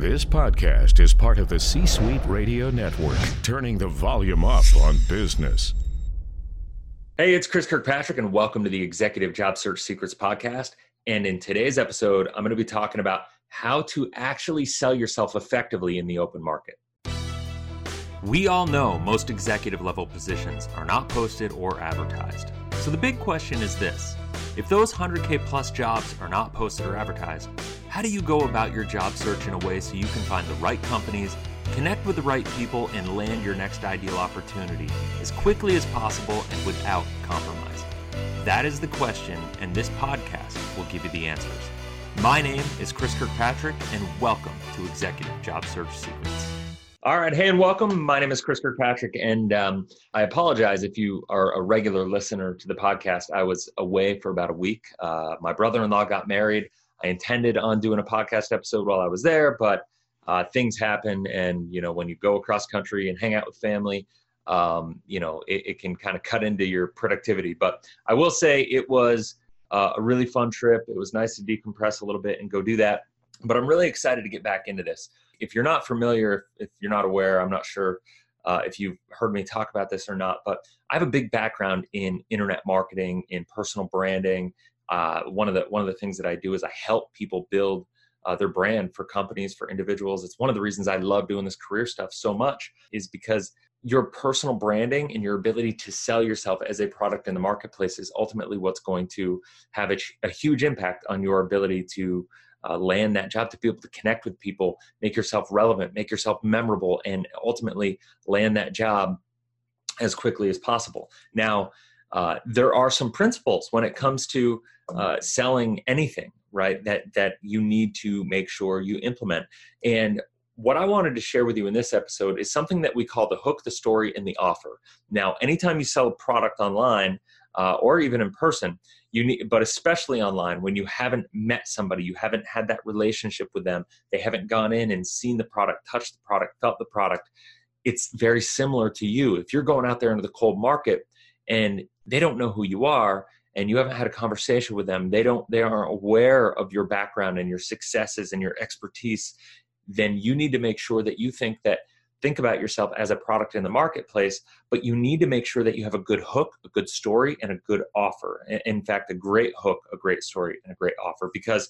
This podcast is part of the C Suite Radio Network, turning the volume up on business. Hey, it's Chris Kirkpatrick, and welcome to the Executive Job Search Secrets Podcast. And in today's episode, I'm going to be talking about how to actually sell yourself effectively in the open market. We all know most executive level positions are not posted or advertised. So the big question is this if those 100K plus jobs are not posted or advertised, how do you go about your job search in a way so you can find the right companies, connect with the right people, and land your next ideal opportunity as quickly as possible and without compromise? That is the question, and this podcast will give you the answers. My name is Chris Kirkpatrick, and welcome to Executive Job Search Secrets. All right, hey, and welcome. My name is Chris Kirkpatrick, and um, I apologize if you are a regular listener to the podcast. I was away for about a week. Uh, my brother in law got married. I intended on doing a podcast episode while I was there, but uh, things happen, and you know when you go across country and hang out with family, um, you know it, it can kind of cut into your productivity. But I will say it was uh, a really fun trip. It was nice to decompress a little bit and go do that. But I'm really excited to get back into this. If you're not familiar, if you're not aware, I'm not sure uh, if you've heard me talk about this or not, but I have a big background in internet marketing, in personal branding, uh, one of the one of the things that I do is I help people build uh, their brand for companies, for individuals. It's one of the reasons I love doing this career stuff so much is because your personal branding and your ability to sell yourself as a product in the marketplace is ultimately what's going to have a, a huge impact on your ability to uh, land that job, to be able to connect with people, make yourself relevant, make yourself memorable, and ultimately land that job as quickly as possible. Now, uh, there are some principles when it comes to uh, selling anything, right? That that you need to make sure you implement. And what I wanted to share with you in this episode is something that we call the hook, the story, and the offer. Now, anytime you sell a product online uh, or even in person, you need, but especially online, when you haven't met somebody, you haven't had that relationship with them, they haven't gone in and seen the product, touched the product, felt the product. It's very similar to you. If you're going out there into the cold market and they don't know who you are and you haven't had a conversation with them they don't they aren't aware of your background and your successes and your expertise then you need to make sure that you think that think about yourself as a product in the marketplace but you need to make sure that you have a good hook a good story and a good offer. In fact a great hook a great story and a great offer because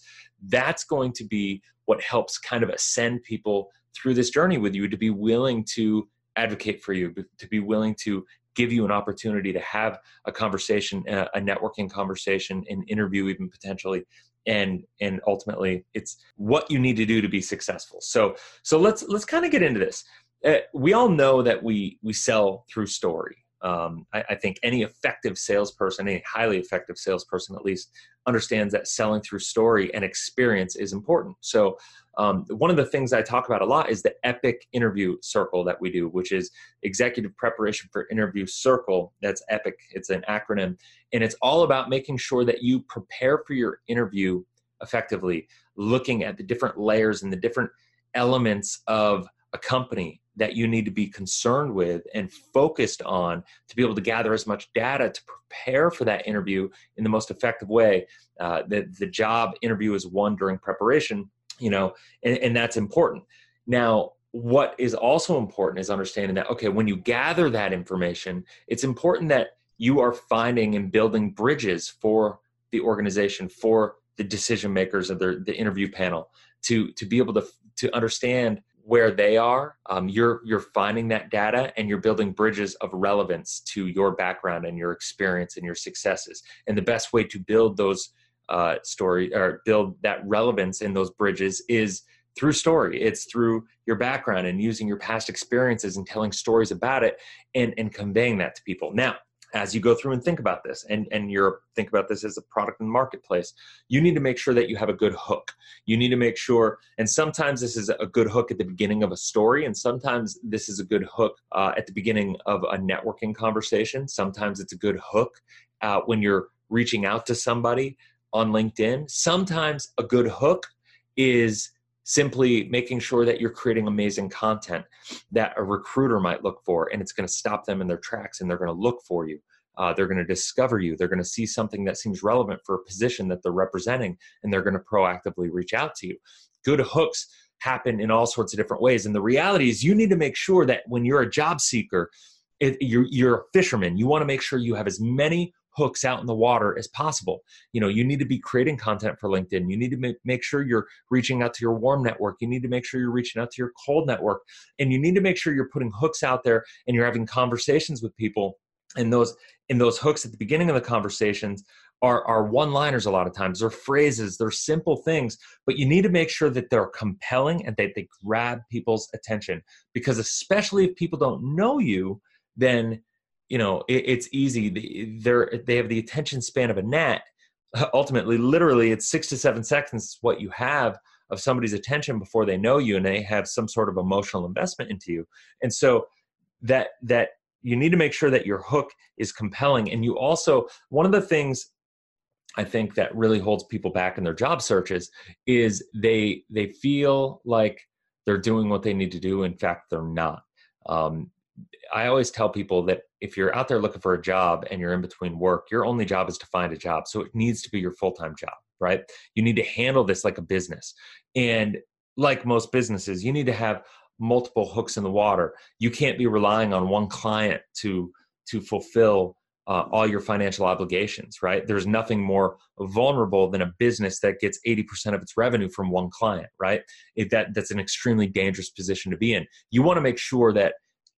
that's going to be what helps kind of ascend people through this journey with you to be willing to advocate for you to be willing to give you an opportunity to have a conversation, a networking conversation, an interview, even potentially, and and ultimately, it's what you need to do to be successful. So so let's let's kind of get into this. Uh, we all know that we we sell through story. Um, I, I, think any effective salesperson, any highly effective salesperson at least, understands that selling through story and experience is important. So, um, one of the things I talk about a lot is the EPIC interview circle that we do, which is Executive Preparation for Interview Circle. That's EPIC, it's an acronym. And it's all about making sure that you prepare for your interview effectively, looking at the different layers and the different elements of a company that you need to be concerned with and focused on to be able to gather as much data to prepare for that interview in the most effective way. Uh, the, the job interview is one during preparation, you know, and, and that's important. Now, what is also important is understanding that, okay, when you gather that information, it's important that you are finding and building bridges for the organization, for the decision makers of the, the interview panel to, to be able to, to understand where they are um, you're you're finding that data and you're building bridges of relevance to your background and your experience and your successes. And the best way to build those uh, story or build that relevance in those bridges is through story. It's through your background and using your past experiences and telling stories about it and and conveying that to people. Now as you go through and think about this and and you're think about this as a product the marketplace you need to make sure that you have a good hook. You need to make sure and sometimes this is a good hook at the beginning of a story and sometimes this is a good hook uh, at the beginning of a networking conversation. Sometimes it's a good hook uh, when you're reaching out to somebody on linkedin. Sometimes a good hook is simply making sure that you're creating amazing content that a recruiter might look for and it's going to stop them in their tracks and they're going to look for you uh, they're going to discover you they're going to see something that seems relevant for a position that they're representing and they're going to proactively reach out to you good hooks happen in all sorts of different ways. And the reality is, you need to make sure that when you're a job seeker, you're, you're a fisherman. You want to make sure you have as many hooks out in the water as possible. You know, you need to be creating content for LinkedIn. You need to make, make sure you're reaching out to your warm network. You need to make sure you're reaching out to your cold network. And you need to make sure you're putting hooks out there and you're having conversations with people. And those and those hooks at the beginning of the conversations are, are one liners a lot of times. They're phrases, they're simple things, but you need to make sure that they're compelling and that they grab people's attention. Because especially if people don't know you, then you know it, it's easy. They're they have the attention span of a gnat. Ultimately literally it's six to seven seconds what you have of somebody's attention before they know you and they have some sort of emotional investment into you. And so that that you need to make sure that your hook is compelling. And you also one of the things i think that really holds people back in their job searches is they they feel like they're doing what they need to do. In fact they're not. Um, I always tell people that if you're out there looking for a job and you're in between work, your only job is to find a job. So it needs to be your full time job, right? You need to handle this like a business. And like most businesses, you need to have multiple hooks in the water. You can't be relying on one client to to fulfill uh, all your financial obligations, right? There's nothing more vulnerable than a business that gets 80% of its revenue from one client, right? That that's an extremely dangerous position to be in. You want to make sure that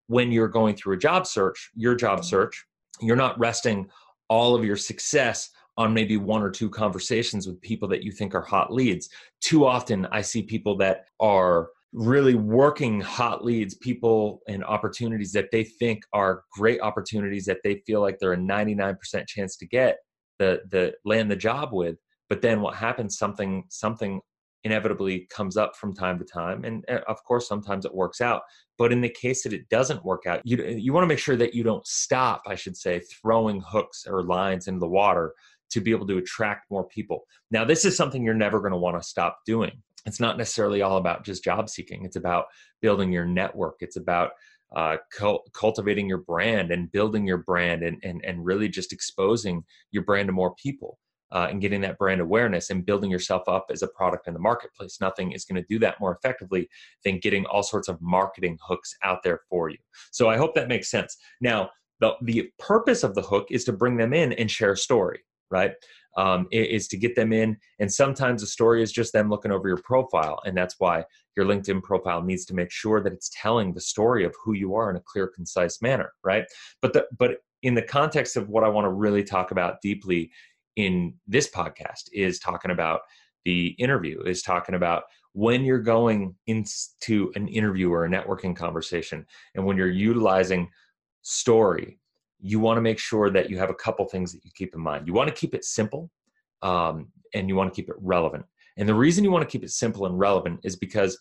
when you're going through a job search, your job mm-hmm. search, you're not resting all of your success on maybe one or two conversations with people that you think are hot leads. Too often, I see people that are really working hot leads, people and opportunities that they think are great opportunities that they feel like they're a 99% chance to get the the land the job with. But then what happens? Something something inevitably comes up from time to time and eh, of course sometimes it works out but in the case that it doesn't work out you you want to make sure that you don't stop i should say throwing hooks or lines into the water to be able to attract more people. Now this is something you're never going to want to stop doing. It's not necessarily all about just job seeking. It's about building your network. It's about uh, cult- cultivating your brand and building your brand and, and, and really just exposing your brand to more people uh, and getting that brand awareness and building yourself up as a product in the marketplace. Nothing is going to do that more effectively than getting all sorts of marketing hooks out there for you. So I hope that makes sense. Now, the, the purpose of the hook is to bring them in and share a story, right? Um, is to get them in. And sometimes the story is just them looking over your profile. And that's why your LinkedIn profile needs to make sure that it's telling the story of who you are in a clear, concise manner, right? But the, but in the context of what I want to really talk about deeply in this podcast is talking about the interview is talking about when you're going into an interview or a networking conversation and when you're utilizing story you want to make sure that you have a couple things that you keep in mind. You want to keep it simple um, and you want to keep it relevant. And the reason you want to keep it simple and relevant is because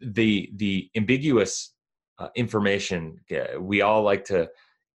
the the ambiguous uh, information we all like to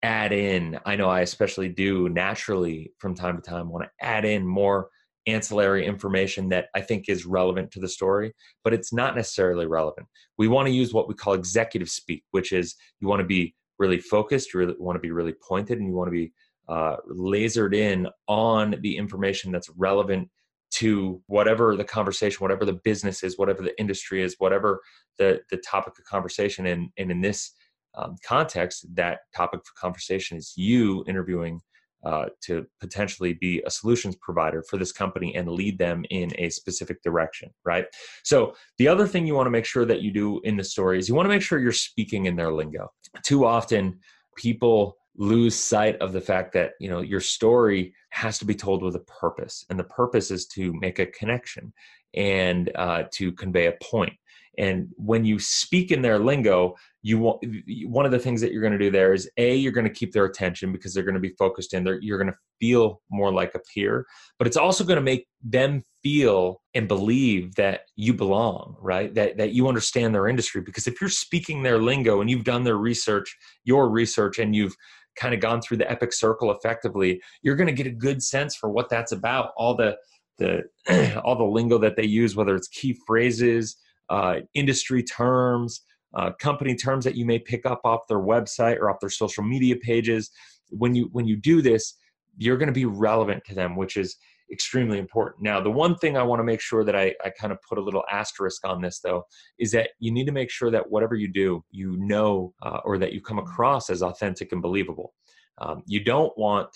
add in i know i especially do naturally from time to time want to add in more ancillary information that i think is relevant to the story but it's not necessarily relevant. We want to use what we call executive speak which is you want to be really focused you really want to be really pointed and you want to be uh, lasered in on the information that's relevant to whatever the conversation whatever the business is whatever the industry is whatever the the topic of conversation and and in this um, context, that topic for conversation is you interviewing uh, to potentially be a solutions provider for this company and lead them in a specific direction, right? So, the other thing you want to make sure that you do in the story is you want to make sure you're speaking in their lingo. Too often, people lose sight of the fact that you know your story has to be told with a purpose and the purpose is to make a connection and uh, to convey a point and when you speak in their lingo, you want one of the things that you're going to do there is a you're going to keep their attention because they're going to be focused in. There, you're going to feel more like a peer, but it's also going to make them feel and believe that you belong, right? That that you understand their industry. Because if you're speaking their lingo and you've done their research, your research, and you've kind of gone through the epic circle effectively, you're going to get a good sense for what that's about. All the the all the lingo that they use, whether it's key phrases, uh, industry terms, uh, company terms that you may pick up off their website or off their social media pages. When you when you do this, you're going to be relevant to them, which is extremely important. Now, the one thing I want to make sure that I, I kind of put a little asterisk on this, though, is that you need to make sure that whatever you do, you know, uh, or that you come across as authentic and believable. Um, you don't want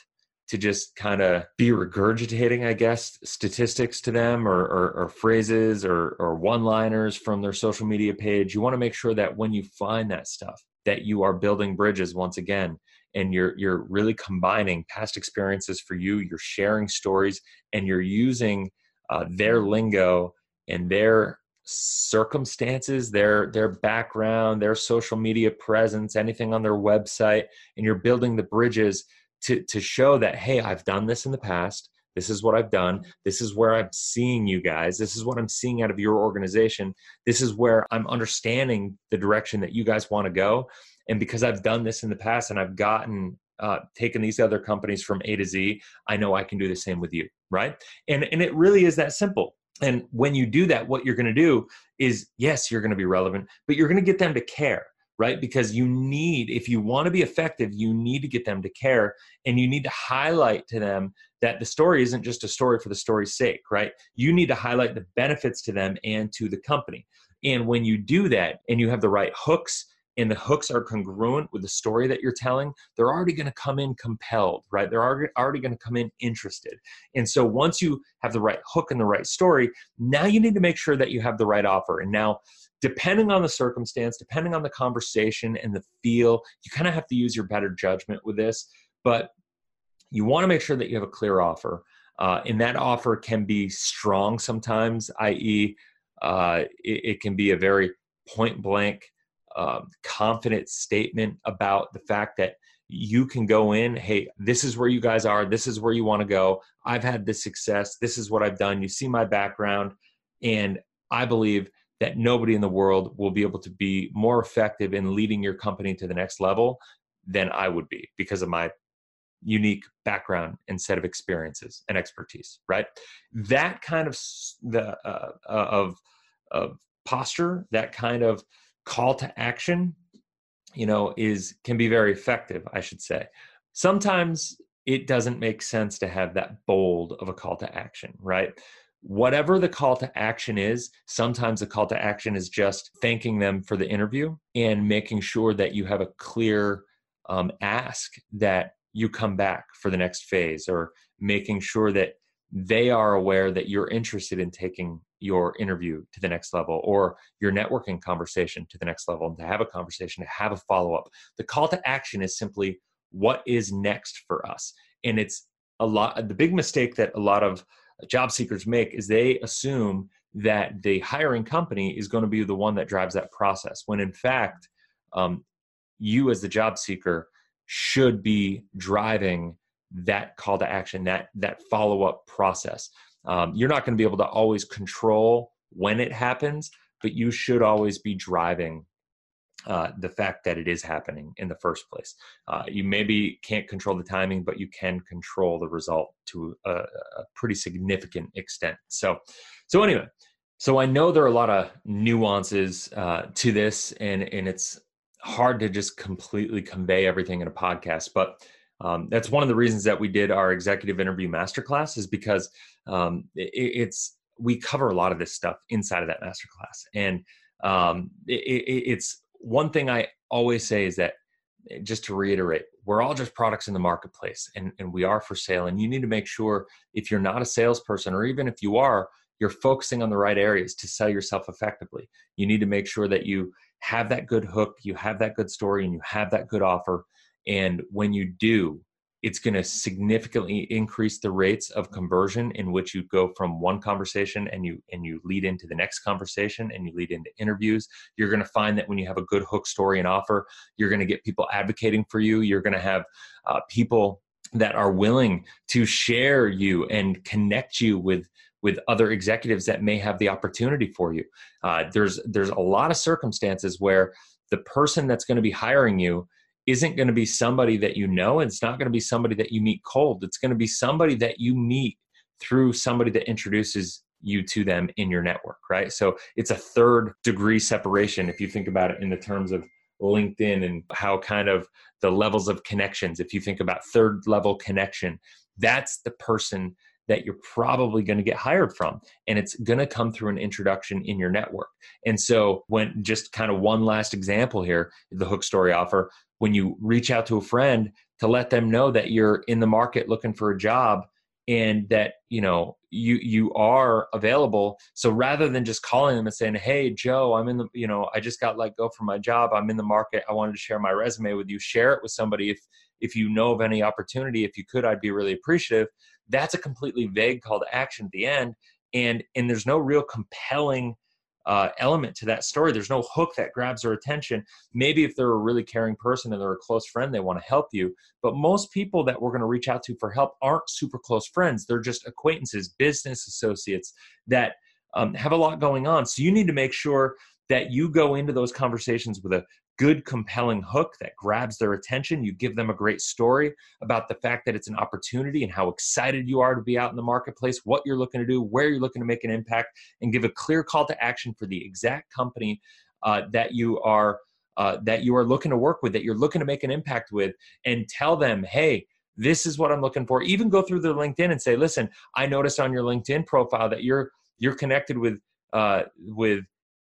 to just kind of be regurgitating, I guess, statistics to them or, or, or phrases or, or one liners from their social media page. You want to make sure that when you find that stuff, that you are building bridges once again and you're you're really combining past experiences for you you're sharing stories and you're using uh, their lingo and their circumstances their their background their social media presence anything on their website and you're building the bridges to to show that hey i've done this in the past. This is what i've done. This is where i'm seeing you guys. This is what i'm seeing out of your organization. This is where i'm understanding the direction that you guys want to go. And because I've done this in the past and I've gotten uh, taken these other companies from A to Z, I know I can do the same with you, right? And and it really is that simple. And when you do that, what you're going to do is yes, you're going to be relevant, but you're going to get them to care, right? Because you need, if you want to be effective, you need to get them to care, and you need to highlight to them that the story isn't just a story for the story's sake, right? You need to highlight the benefits to them and to the company. And when you do that, and you have the right hooks and the hooks are congruent with the story that you're telling, they're already going to come in compelled, right? They're already, already going to come in interested. And so once you have the right hook and the right story, now you need to make sure that you have the right offer. And now, depending on the circumstance, depending on the conversation and the feel, you kind of have to use your better judgment with this. But you want to make sure that you have a clear offer. Uh, and that offer can be strong sometimes, i.e., uh, it, it can be a very point blank um, confident statement about the fact that you can go in hey this is where you guys are. This is where you want to go. I've had this success. This is what i've done. You see my background. And i believe that nobody in the world will be able to be more effective in leading your company to the next level than i would be because of my unique background and set of experiences and expertise right? That kind of the uh, of of posture that kind of call to action you know is can be very effective i should say. Sometimes it doesn't make sense to have that bold of a call to action right? Whatever the call to action is sometimes the call to action is just thanking them for the interview and making sure that you have a clear um, ask that you come back for the next phase or making sure that they are aware that you're interested in taking your interview to the next level or your networking conversation to the next level and to have a conversation to have a follow-up. The call to action is simply what is next for us? And it's a lot the big mistake that a lot of job seekers make is they assume that the hiring company is going to be the one that drives that process when in fact um, you as the job seeker should be driving that call to action that that follow-up process um, you're not going to be able to always control when it happens, but you should always be driving uh, the fact that it is happening in the first place. Uh, you maybe can't control the timing, but you can control the result to a, a, pretty significant extent. So, so anyway, so I know there are a lot of nuances uh, to this, and and it's hard to just completely convey everything in a podcast, but um, that's one of the reasons that we did our executive interview masterclass is because um, it, it's we cover a lot of this stuff inside of that masterclass. And um, it, it's one thing i always say is that just to reiterate we're all just products in the marketplace and, and we are for sale. And you need to make sure if you're not a salesperson or even if you are you're focusing on the right areas to sell yourself effectively. You need to make sure that you have that good hook you have that good story and you have that good offer and when you do, it's going to significantly increase the rates of conversion in which you go from one conversation and you and you lead into the next conversation and you lead into interviews. You're going to find that when you have a good hook story and offer you're going to get people advocating for you. You're going to have uh, people that are willing to share you and connect you with with other executives that may have the opportunity for you. Uh, there's there's a lot of circumstances where the person that's going to be hiring you isn't going to be somebody that you know it's not going to be somebody that you meet cold. It's going to be somebody that you meet through somebody that introduces you to them in your network right? So it's a third degree separation if you think about it in the terms of linkedin and how kind of the levels of connections. If you think about third level connection that's the person that you're probably going to get hired from and it's going to come through an introduction in your network. And so when just kind of one last example here the hook story offer when you reach out to a friend to let them know that you're in the market looking for a job and that you know you you are available so rather than just calling them and saying hey joe i'm in the you know i just got let go from my job. I'm in the market. I wanted to share my resume with you. Share it with somebody if if you know of any opportunity. If you could i'd be really appreciative that's a completely vague call to action at the end and and there's no real compelling uh, element to that story. There's no hook that grabs their attention. Maybe if they're a really caring person and they're a close friend, they want to help you. But most people that we're going to reach out to for help aren't super close friends. They're just acquaintances, business associates that um, have a lot going on. So you need to make sure that you go into those conversations with a good, compelling hook that grabs their attention. You give them a great story about the fact that it's an opportunity and how excited you are to be out in the marketplace, what you're looking to do, where you're looking to make an impact, and give a clear call to action for the exact company uh, that you are. Uh, that you are looking to work with, that you're looking to make an impact with, and tell them, hey, this is what I'm looking for. Even go through their LinkedIn and say, listen, I noticed on your LinkedIn profile that you're you're connected with uh, with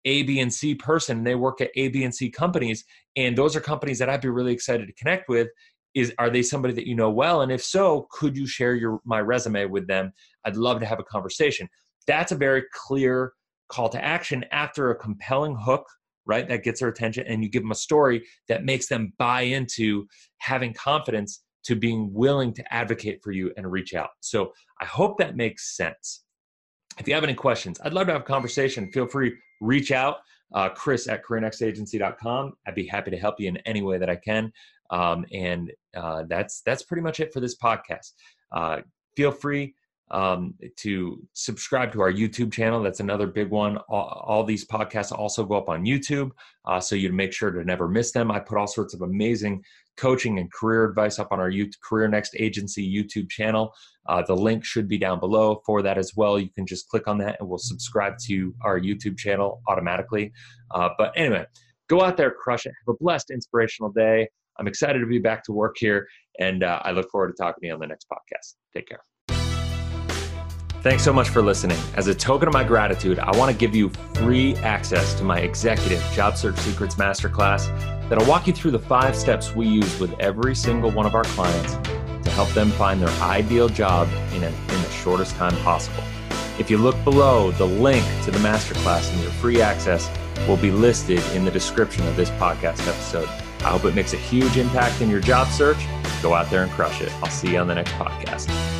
a, B, and C person. They work at A, B, and C companies, and those are companies that I'd be really excited to connect with. Is are they somebody that you know well? And if so, could you share your my resume with them? I'd love to have a conversation. That's a very clear call to action after a compelling hook, right? That gets their attention, and you give them a story that makes them buy into having confidence to being willing to advocate for you and reach out. So I hope that makes sense. If you have any questions, I'd love to have a conversation. Feel free reach out, uh, Chris at careernextagency.com. I'd be happy to help you in any way that I can. Um, and uh, that's that's pretty much it for this podcast. Uh, feel free um, to subscribe to our YouTube channel. That's another big one. All, all these podcasts also go up on YouTube, uh, so you'd make sure to never miss them. I put all sorts of amazing coaching and career advice up on our YouTube, Career Next Agency YouTube channel. Uh, the link should be down below for that as well. You can just click on that and we'll subscribe to our YouTube channel automatically. Uh, but anyway, go out there, crush it. Have a blessed, inspirational day. I'm excited to be back to work here, and uh, I look forward to talking to you on the next podcast. Take care. Thanks so much for listening. As a token of my gratitude, I want to give you free access to my executive job search secrets masterclass that'll walk you through the five steps we use with every single one of our clients to help them find their ideal job in, a, in the shortest time possible. If you look below, the link to the masterclass and your free access will be listed in the description of this podcast episode. I hope it makes a huge impact in your job search. Go out there and crush it. I'll see you on the next podcast.